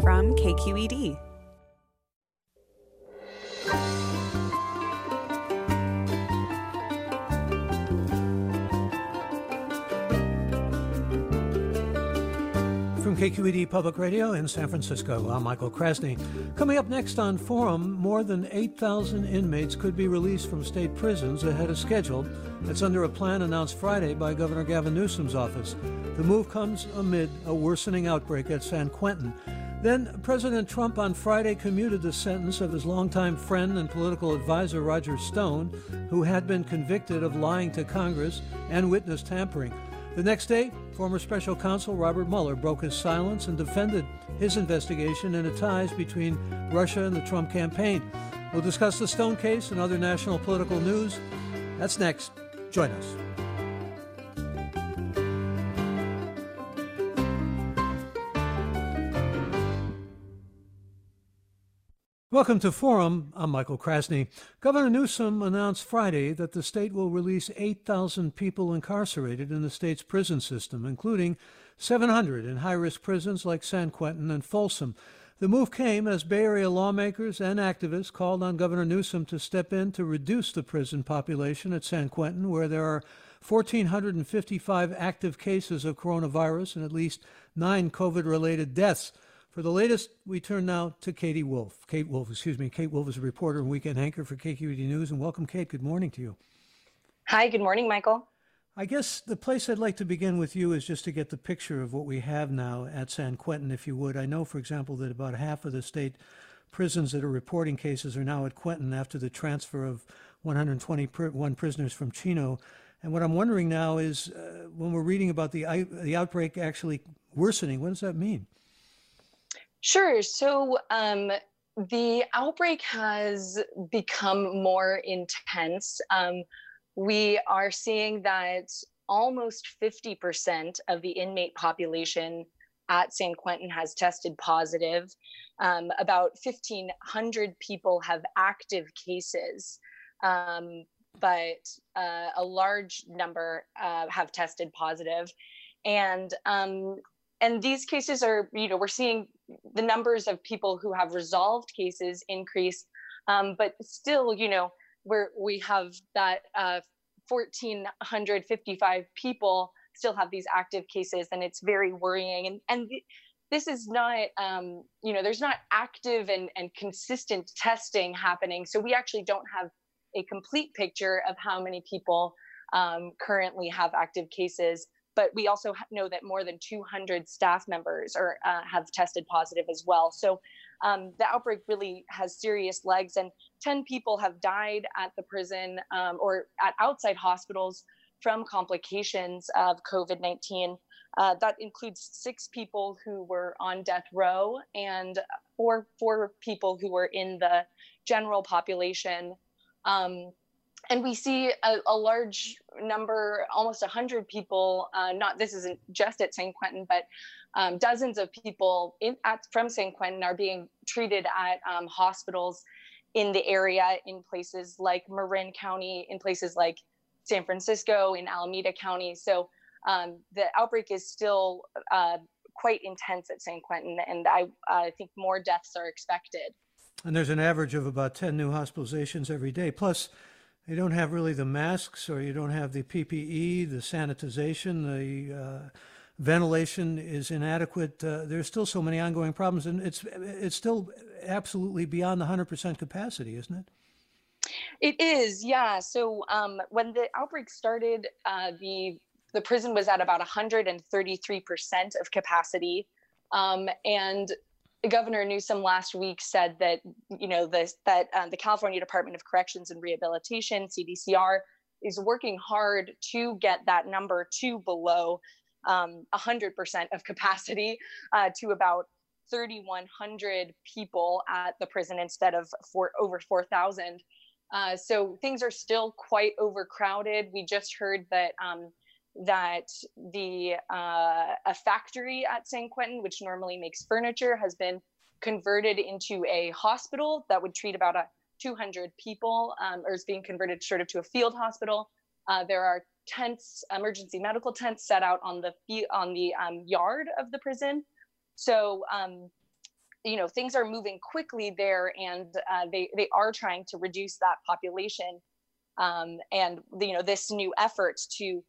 from KQED. From KQED Public Radio in San Francisco, I'm Michael Krasny. Coming up next on Forum, more than 8,000 inmates could be released from state prisons ahead of schedule. That's under a plan announced Friday by Governor Gavin Newsom's office. The move comes amid a worsening outbreak at San Quentin. Then President Trump on Friday commuted the sentence of his longtime friend and political advisor Roger Stone, who had been convicted of lying to Congress and witness tampering. The next day, former special counsel Robert Mueller broke his silence and defended his investigation into ties between Russia and the Trump campaign. We'll discuss the Stone case and other national political news. That's next. Join us. Welcome to Forum. I'm Michael Krasny. Governor Newsom announced Friday that the state will release 8,000 people incarcerated in the state's prison system, including 700 in high risk prisons like San Quentin and Folsom. The move came as Bay Area lawmakers and activists called on Governor Newsom to step in to reduce the prison population at San Quentin, where there are 1,455 active cases of coronavirus and at least nine COVID related deaths. For the latest, we turn now to Katie Wolf. Kate Wolf, excuse me. Kate Wolf is a reporter and weekend anchor for KQED News. And welcome, Kate. Good morning to you. Hi, good morning, Michael. I guess the place I'd like to begin with you is just to get the picture of what we have now at San Quentin, if you would. I know, for example, that about half of the state prisons that are reporting cases are now at Quentin after the transfer of 121 prisoners from Chino. And what I'm wondering now is uh, when we're reading about the, the outbreak actually worsening, what does that mean? Sure. So um, the outbreak has become more intense. Um, we are seeing that almost 50% of the inmate population at San Quentin has tested positive. Um, about 1,500 people have active cases, um, but uh, a large number uh, have tested positive. And um, and these cases are, you know, we're seeing the numbers of people who have resolved cases increase, um, but still, you know, where we have that uh, 1,455 people still have these active cases, and it's very worrying. And and th- this is not, um, you know, there's not active and and consistent testing happening, so we actually don't have a complete picture of how many people um, currently have active cases but we also know that more than 200 staff members are, uh, have tested positive as well. So um, the outbreak really has serious legs, and 10 people have died at the prison um, or at outside hospitals from complications of COVID 19. Uh, that includes six people who were on death row and four, four people who were in the general population. Um, and we see a, a, large number, almost 100 people, uh, not this isn't just at San Quentin, but um, dozens of people in, at, from San Quentin are being treated at um, hospitals in the area in places like Marin County, in places like San Francisco, in Alameda County. So um, the outbreak is still uh, quite intense at San Quentin, and I think more deaths are expected. And there's an average of about 10 new hospitalizations every day. Plus, you don't have really the masks or you don't have the PPE, the sanitization, the uh, ventilation is inadequate. Uh, there's still so many ongoing problems, and it's it's still absolutely beyond the 100% capacity, isn't it? It is, yeah. So um, when the outbreak started, uh, the the prison was at about 133% of capacity, um, and Governor Newsom last week said that you know the, that um, the California Department of Corrections and Rehabilitation (CDCR) is working hard to get that number to below um, 100% of capacity uh, to about 3,100 people at the prison instead of for over 4,000. Uh, so things are still quite overcrowded. We just heard that um, that the uh, a factory at San Quentin, which normally makes furniture, has been converted into a hospital that would treat about a 200 people, um, or is being converted sort of to a field hospital. Uh, there are tents, emergency medical tents, set out on the on the um, yard of the prison. So um, you know things are moving quickly there and uh, they they are trying to reduce that population um, and you know this new effort to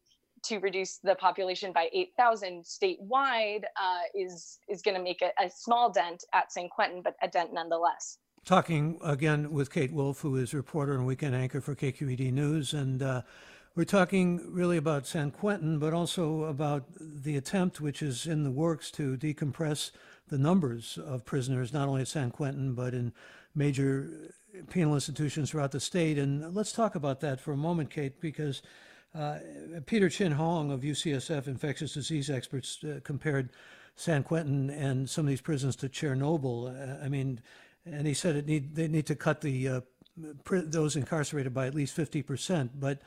to reduce the population by 8,000 statewide uh, is is going to make a, a, small dent at San Quentin, but a dent nonetheless. Talking again with Kate Wolf, who is reporter and weekend anchor for KQED News, and uh, we're talking really about San Quentin, but also about the attempt, which is in the works, to decompress the numbers of prisoners, not only at San Quentin, but in major penal institutions throughout the state. And let's talk about that for a moment, Kate, because uh, Peter Chin Hong of UCSF infectious disease experts uh, compared San Quentin and some of these prisons to Chernobyl. Uh, I mean, and he said it need they need to cut the uh, those incarcerated by at least 50 percent. But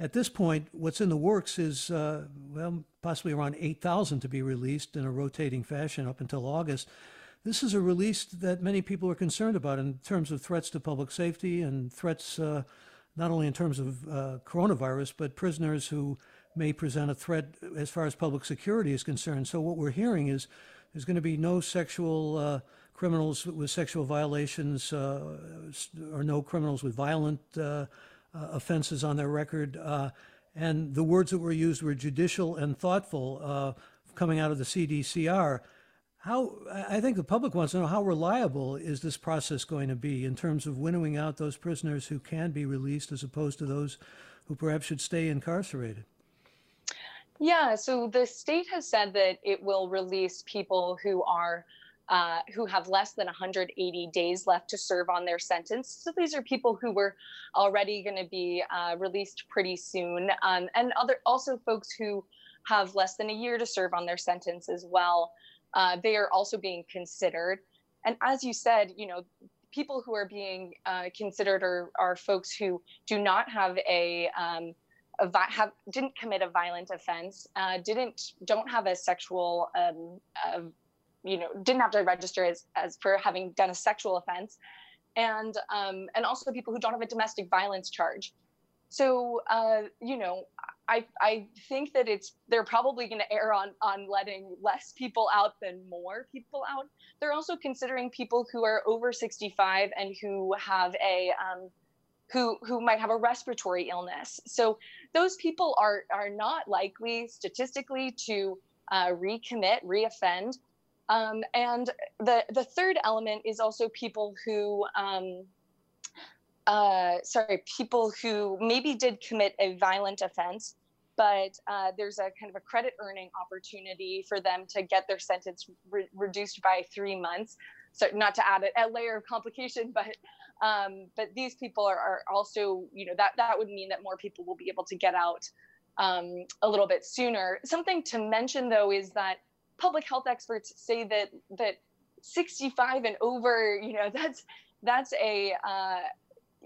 at this point, what's in the works is, uh, well, possibly around 8,000 to be released in a rotating fashion up until August. This is a release that many people are concerned about in terms of threats to public safety and threats uh, not only in terms of uh, coronavirus, but prisoners who may present a threat as far as public security is concerned. So, what we're hearing is there's going to be no sexual uh, criminals with sexual violations uh, or no criminals with violent uh, uh, offenses on their record. Uh, and the words that were used were judicial and thoughtful coming out of the CDCR. How I think the public wants to know how reliable is this process going to be in terms of winnowing out those prisoners who can be released as opposed to those who perhaps should stay incarcerated? Yeah, so the state has said that it will release people who are uh, who have less than 180 days left to serve on their sentence. So these are people who were already going to be uh, released pretty soon, um, and other also folks who have less than a year to serve on their sentence as well. Uh, they are also being considered. And as you said, you know, people who are being uh, considered are, are folks who do not have a um, Vi- have didn't commit a violent offense, uh, didn't don't have a sexual um, you know didn't have to register as, as for having done a sexual offense and um, and also people who don't have a domestic violence charge so uh, you know I, I think that it's they're probably going to err on on letting less people out than more people out. They're also considering people who are over 65 and who have a um, who who might have a respiratory illness. So those people are are not likely statistically to uh, recommit, reoffend. Um, and the the third element is also people who, um, uh, sorry, people who maybe did commit a violent offense, but uh, there's a kind of a credit earning opportunity for them to get their sentence re- reduced by three months. So not to add a, a layer of complication, but um, but these people are, are, also, you know, that that would mean that more people will be able to get out um, a little bit sooner. Something to mention though is that public health experts say that that 65 and over, you know, that's that's a uh,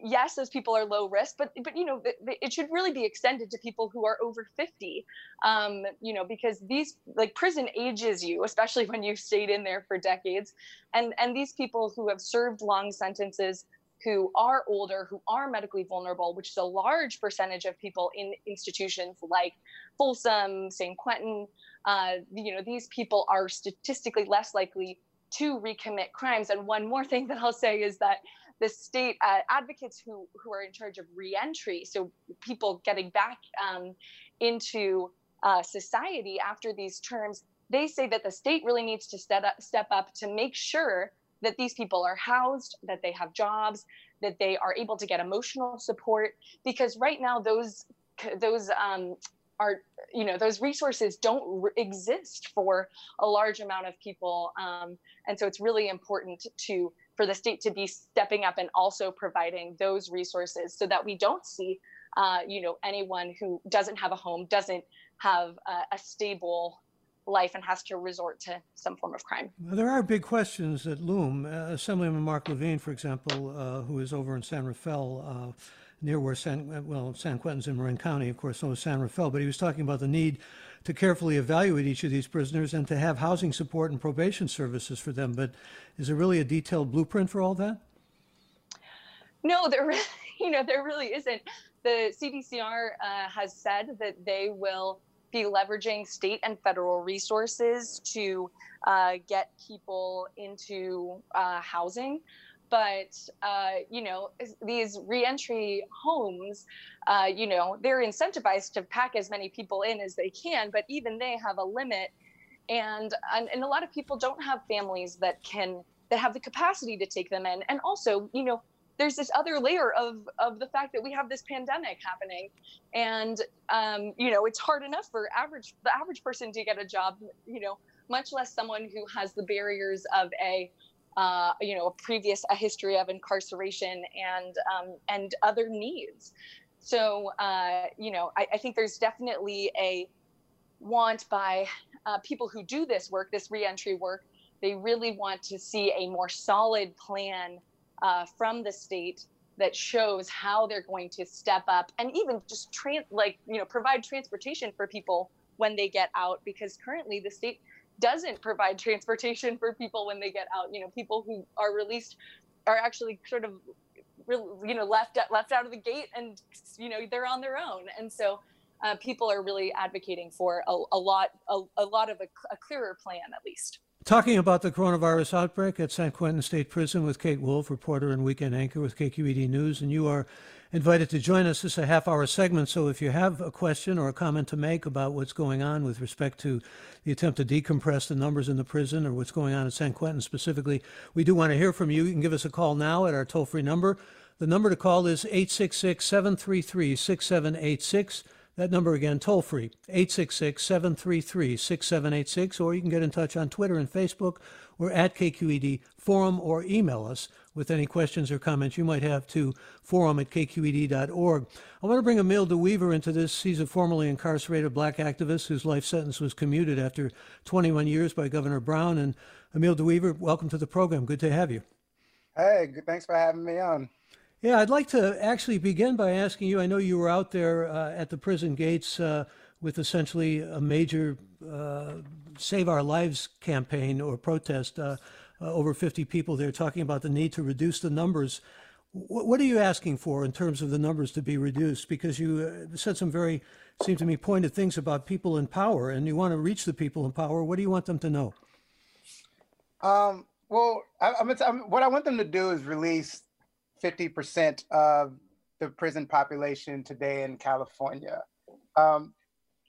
yes, those people are low risk, but but you know, it should really be extended to people who are over 50. Um, you know, because these like prison ages you, especially when you've stayed in there for decades, and and these people who have served long sentences who are older, who are medically vulnerable, which is a large percentage of people in institutions like Folsom, San Quentin. Uh, you know, these people are statistically less likely to recommit crimes. And one more thing that I'll say is that the state uh, advocates who who are in charge of reentry, so people getting back um, into uh, society after these terms, they say that the state really needs to step up, step up to make sure that these people are housed, that they have jobs, that they are able to get emotional support. Because right now, those those um, are you know those resources don't re- exist for a large amount of people, um, and so it's really important to for the state to be stepping up and also providing those resources so that we don't see uh, you know anyone who doesn't have a home doesn't have a, a stable life and has to resort to some form of crime. There are big questions that loom. Uh, Assemblyman Marc Levine, for example, uh, who is over in San Rafael, uh, near where San, well, San Quentin's in Marin County, of course, so is San Rafael, but he was talking about the need to carefully evaluate each of these prisoners and to have housing support and probation services for them. But is there really a detailed blueprint for all that? No, there, you know, there really isn't. The CDCR uh, has said that they will be leveraging state and federal resources to uh, get people into uh, housing. But, uh, you know, these reentry homes, uh, you know, they're incentivized to pack as many people in as they can, but even they have a limit. And, and, and a lot of people don't have families that can, that have the capacity to take them in. And also, you know, there's this other layer of of the fact that we have this pandemic happening and um, you know it's hard enough for average the average person to get a job you know much less someone who has the barriers of a uh, you know a previous a history of incarceration and um, and other needs. So uh, you know I, I, think there's definitely a want by uh, people who do this work this reentry work. They really want to see a more solid plan uh, from the state that shows how they're going to step up and even just trans like you know provide transportation for people when they get out because currently the state doesn't provide transportation for people when they get out. You know people who are released are actually sort of you know left left out of the gate and you know they're on their own. And so uh, people are really advocating for a, a lot a, a lot of a, a clearer plan at least. Talking about the coronavirus outbreak at San Quentin State Prison with Kate Wolf, reporter and weekend anchor with KQED News, and you are invited to join us. This is a half hour segment, so if you have a question or a comment to make about what's going on with respect to the attempt to decompress the numbers in the prison or what's going on at San Quentin specifically, we do want to hear from you. You can give us a call now at our toll free number. The number to call is 866 733 6786. That number again, toll free, 866 733 6786, or you can get in touch on Twitter and Facebook or at KQED Forum or email us with any questions or comments you might have to forum at kqed.org. I want to bring Emil DeWeaver into this. He's a formerly incarcerated black activist whose life sentence was commuted after 21 years by Governor Brown. And Emil DeWeaver, welcome to the program. Good to have you. Hey, thanks for having me on. Yeah, I'd like to actually begin by asking you. I know you were out there uh, at the prison gates uh, with essentially a major uh, Save Our Lives campaign or protest. Uh, uh, over 50 people there talking about the need to reduce the numbers. W- what are you asking for in terms of the numbers to be reduced? Because you uh, said some very, seem to me, pointed things about people in power, and you want to reach the people in power. What do you want them to know? Um, well, I, I'm, I'm, what I want them to do is release 50% of the prison population today in California. Um,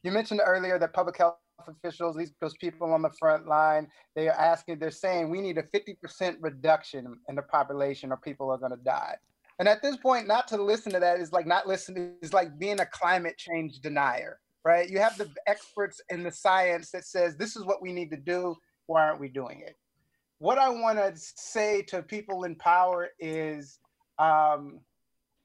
you mentioned earlier that public health officials, these those people on the front line, they are asking, they're saying we need a 50% reduction in the population or people are going to die. And at this point, not to listen to that is like not listening, is like being a climate change denier, right? You have the experts in the science that says this is what we need to do. Why aren't we doing it? What I want to say to people in power is um,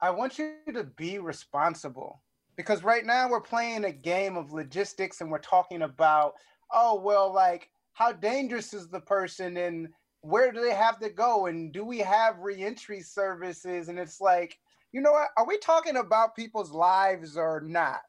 I want you to be responsible because right now we're playing a game of logistics and we're talking about, oh, well, like how dangerous is the person and where do they have to go and do we have reentry services? And it's like, you know what? Are we talking about people's lives or not?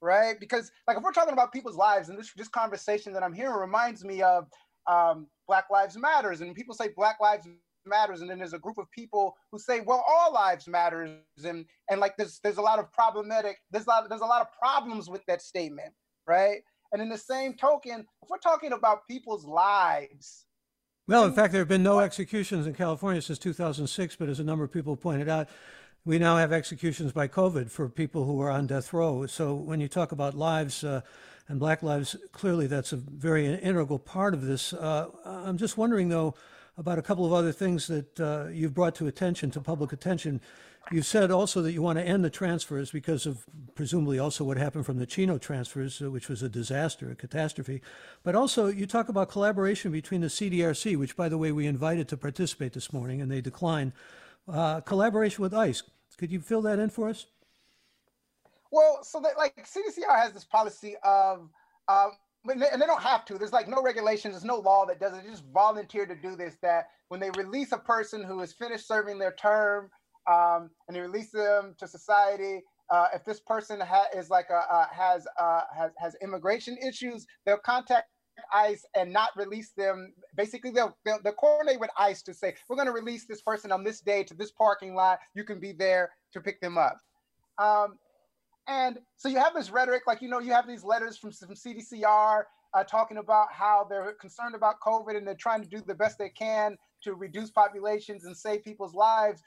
Right? Because like if we're talking about people's lives and this this conversation that I'm hearing reminds me of um, Black Lives Matters and people say Black Lives matters and then there's a group of people who say well all lives matters and and like there's there's a lot of problematic there's a lot there's a lot of problems with that statement right? And in the same token if we're talking about people's lives well in fact there have been no executions in california since 2006 but as a number of people pointed out we now have executions by covid for people who are on death row. So when you talk about lives uh, and black lives clearly that's a very integral part of this. Uh, i'm just wondering though about a couple of other things that uh, you've brought to attention, to public attention. You've said also that you want to end the transfers because of presumably also what happened from the Chino transfers, uh, which was a disaster, a catastrophe. But also, you talk about collaboration between the CDRC, which, by the way, we invited to participate this morning and they declined. Uh, collaboration with ICE. Could you fill that in for us? Well, so that like CDCR has this policy of um, and they don't have to. There's like no regulations. There's no law that does it. They just volunteer to do this. That when they release a person who has finished serving their term, um, and they release them to society, uh, if this person ha- is like a, has uh, has has immigration issues, they'll contact ICE and not release them. Basically, they'll, they'll, they'll coordinate with ICE to say, we're going to release this person on this day to this parking lot. You can be there to pick them up. Um, And so you have this rhetoric, like, you know, you have these letters from, from CDCR uh, talking about how they're concerned about COVID and they're trying to do the best they can to reduce populations and save people's lives.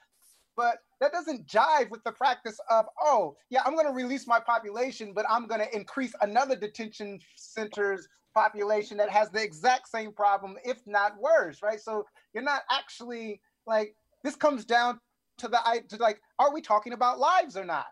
But that doesn't jive with the practice of, oh, yeah, I'm going to release my population, but I'm going to increase another detention center's population that has the exact same problem, if not worse, right? So you're not actually like, this comes down to the, to like, are we talking about lives or not?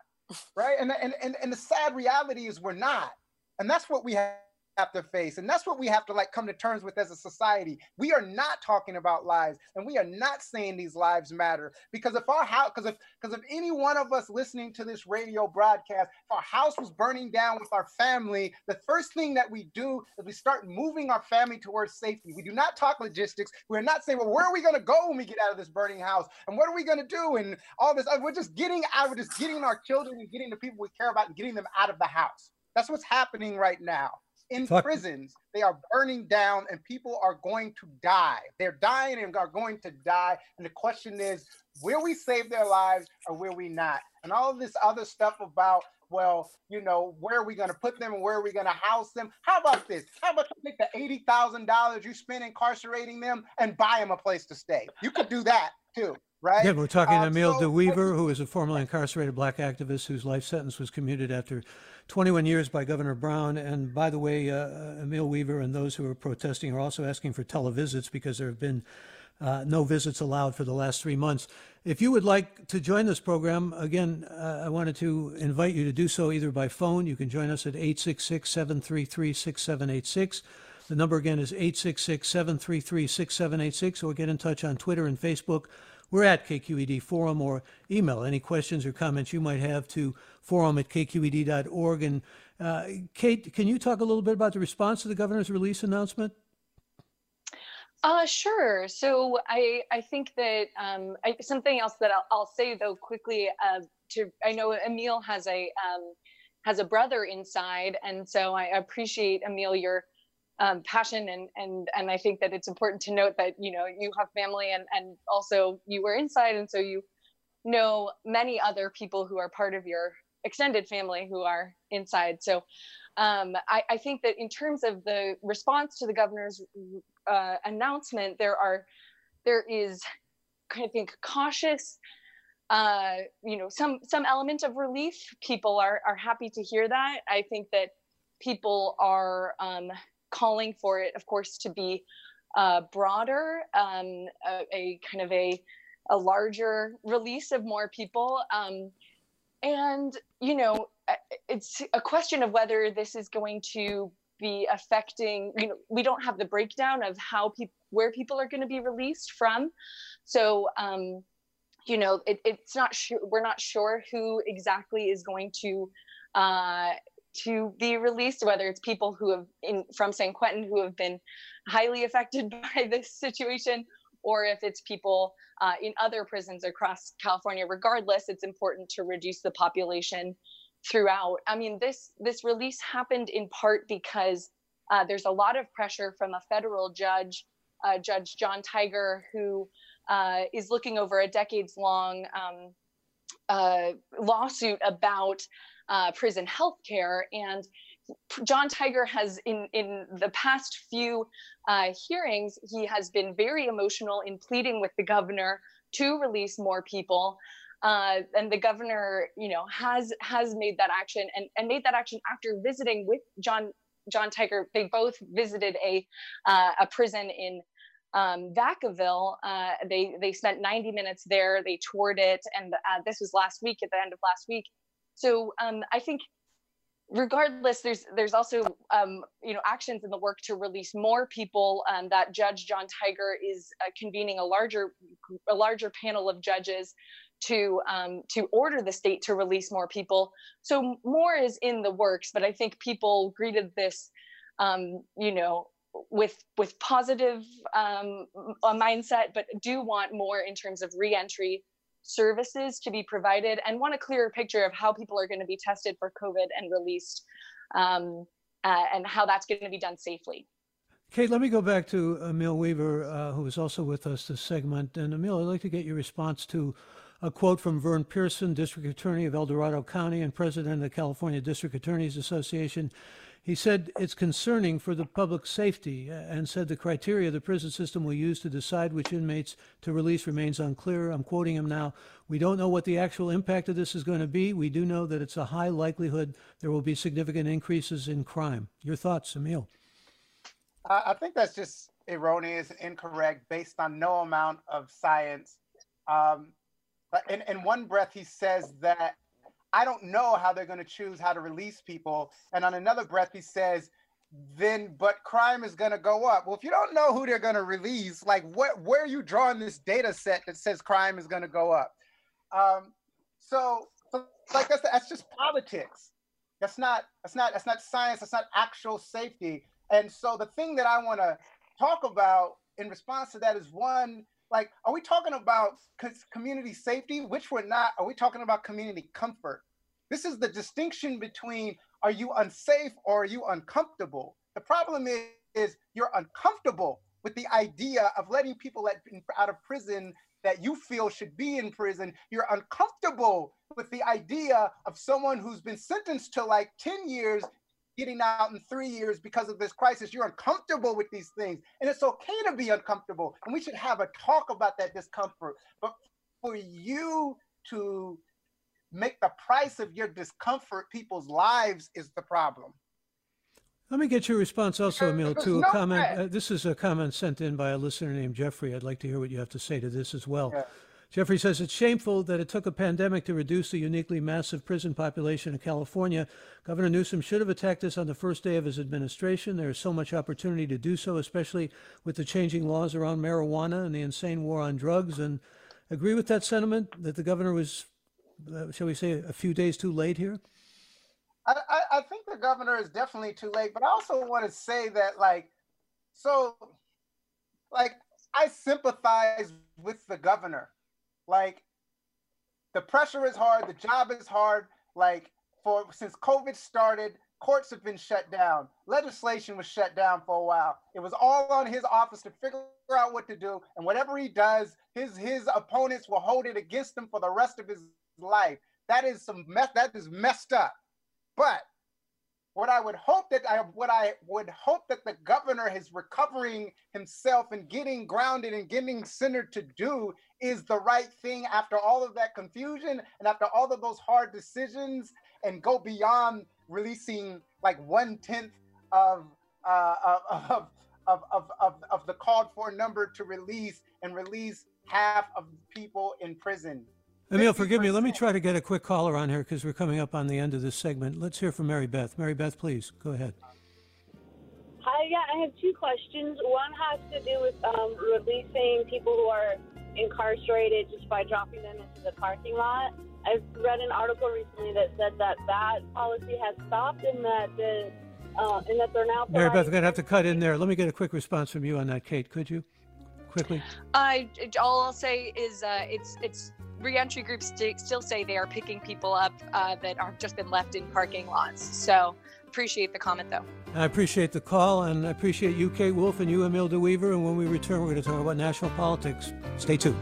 Right. And, and, and, and the sad reality is we're not. And that's what we have have to face. And that's what we have to like come to terms with as a society. We are not talking about lives and we are not saying these lives matter because if our house because if because if any one of us listening to this radio broadcast if our house was burning down with our family the first thing that we do is we start moving our family towards safety. We do not talk logistics. We're not saying well where are we going to go when we get out of this burning house? And what are we going to do? And all this uh, we're just getting out we're just getting our children and getting the people we care about and getting them out of the house. That's what's happening right now in Fuck. prisons. They are burning down and people are going to die. They're dying and are going to die. And the question is, will we save their lives or will we not? And all of this other stuff about, well, you know, where are we going to put them and where are we going to house them? How about this? How about you take the $80,000 you spend incarcerating them and buy them a place to stay? You could do that too right? Yeah, we're talking um, Emil so, who is a formerly incarcerated black activist whose life sentence was commuted after 21 years by Governor Brown. And by the way, uh, uh, Emil Weaver and those who are protesting are also asking for televisits because there have been uh, no visits allowed for the last three months. If you would like to join this program, again, uh, I wanted to invite you to do so either by phone. You can join us at 866 733 6786. The number again is 866 733 6786, or get in touch on Twitter and Facebook. We're at KQED Forum, or email any questions or comments you might have to forum at kqed.org. And uh, Kate, can you talk a little bit about the response to the governor's release announcement? Uh, sure. So I, I think that um, I, something else that I'll, I'll say though quickly uh, to I know Emil has a um, has a brother inside, and so I appreciate Emil your um, passion and and and I think that it's important to note that you know you have family and and also you were inside, and so you know many other people who are part of your extended family who are inside. So um, I, I, think that in terms of the response to the governor's uh, announcement, there are there is I think cautious uh, you know some some element of relief. People are are happy to hear that. I think that people are um, calling for it, of course, to be uh, broader, um, a, a, kind of a a larger release of more people. Um, and, you know, it's a question of whether this is going to be affecting, you know, we don't have the breakdown of how people, where people are going to be released from. So, um, you know, it, it's not sure, we're not sure who exactly is going to, uh, to be released, whether it's people who have in from San Quentin who have been highly affected by this situation, or if it's people uh, in other prisons across California. Regardless, it's important to reduce the population throughout. I mean, this this release happened in part because uh, there's a lot of pressure from a federal judge, uh, Judge Jon Tigar, who uh, is looking over a decades long um, uh, lawsuit about uh, prison health care and Jon Tigar has, in in the past few uh, hearings, he has been very emotional in pleading with the governor to release more people. Uh, and the governor, you know, has has made that action and, and made that action after visiting with John Jon Tigar. They both visited a uh, a prison in um, Vacaville. Uh, they they spent 90 minutes there. They toured it, and uh, this was last week at the end of last week. So um, I think regardless there's there's also um, you know actions in the work to release more people um, that judge jon tigar is uh, convening a larger a larger panel of judges to um, to order the state to release more people. So more is in the works but i think people greeted this um, you know with with positive um, mindset but do want more in terms of reentry services to be provided and want a clearer picture of how people are going to be tested for COVID and released um, uh, and how that's going to be done safely. Kate, let me go back to Emil Weaver, uh, who is also with us this segment. And Emil, I'd like to get your response to A quote from Vern Pierson, District Attorney of El Dorado County and President of the California District Attorneys Association. He said it's concerning for the public safety and said the criteria the prison system will use to decide which inmates to release remains unclear. I'm quoting him now. We don't know what the actual impact of this is going to be. We do know that it's a high likelihood there will be significant increases in crime. Your thoughts, Emil? I think that's just erroneous incorrect based on no amount of science. Um, in, in one breath, he says that I don't know how they're going to choose how to release people. And on another breath, he says, then but crime is going to go up. Well, if you don't know who they're going to release, like what where are you drawing this data set that says crime is going to go up? Um, so, so like that's that's just politics. That's not that's not that's not science. That's not actual safety. And so the thing that I want to talk about in response to that is one like, are we talking about community safety, which we're not? Are we talking about community comfort? This is the distinction between are you unsafe or are you uncomfortable? The problem is, is you're uncomfortable with the idea of letting people let, out of prison that you feel should be in prison. You're uncomfortable with the idea of someone who's been sentenced to like 10 years getting out in three years because of this crisis. You're uncomfortable with these things. And it's okay to be uncomfortable. And we should have a talk about that discomfort. But for you to make the price of your discomfort people's lives is the problem. Let me get your response also, Emil, to a no comment. Uh, this is a comment sent in by a listener named Jeffrey. I'd like to hear what you have to say to this as well. Yeah. Jeffrey says it's shameful that it took a pandemic to reduce the uniquely massive prison population in California. Governor Newsom should have attacked this on the first day of his administration. There is so much opportunity to do so, especially with the changing laws around marijuana and the insane war on drugs. And agree with that sentiment that the governor was, uh, shall we say, a few days too late here? I, I, I think the governor is definitely too late, but I also want to say that, like, so, like, I sympathize with the governor like the pressure is hard, the job is hard. Like for since COVID started, courts have been shut down. Legislation was shut down for a while. It was all on his office to figure out what to do, and whatever he does, his his opponents will hold it against him for the rest of his life. That is some mess. That is messed up. But what I would hope that I what I would hope that the governor is recovering himself and getting grounded and getting centered to do is the right thing after all of that confusion and after all of those hard decisions and go beyond releasing like one tenth of, uh, of, of, of, of, of the called for number to release and release half of people in prison. Emil, forgive me. Let me try to get a quick caller on here because we're coming up on the end of this segment. Let's hear from Mary Beth. Mary Beth, please go ahead. Hi, yeah, I have two questions. One has to do with um, releasing people who are incarcerated just by dropping them into the parking lot. I've read an article recently that said that that policy has stopped and that the uh, and that they're now. Mary Beth, I'm gonna have to cut in there. Let me get a quick response from you on that, Kate. Could you, quickly? I all I'll say is uh, it's it's reentry groups st- still say they are picking people up uh, that have just been left in parking lots. So appreciate the comment, though. I appreciate the call, and I appreciate you, Kate Wolf, and you, Emil DeWeaver. And when we return, we're going to talk about national politics. Stay tuned.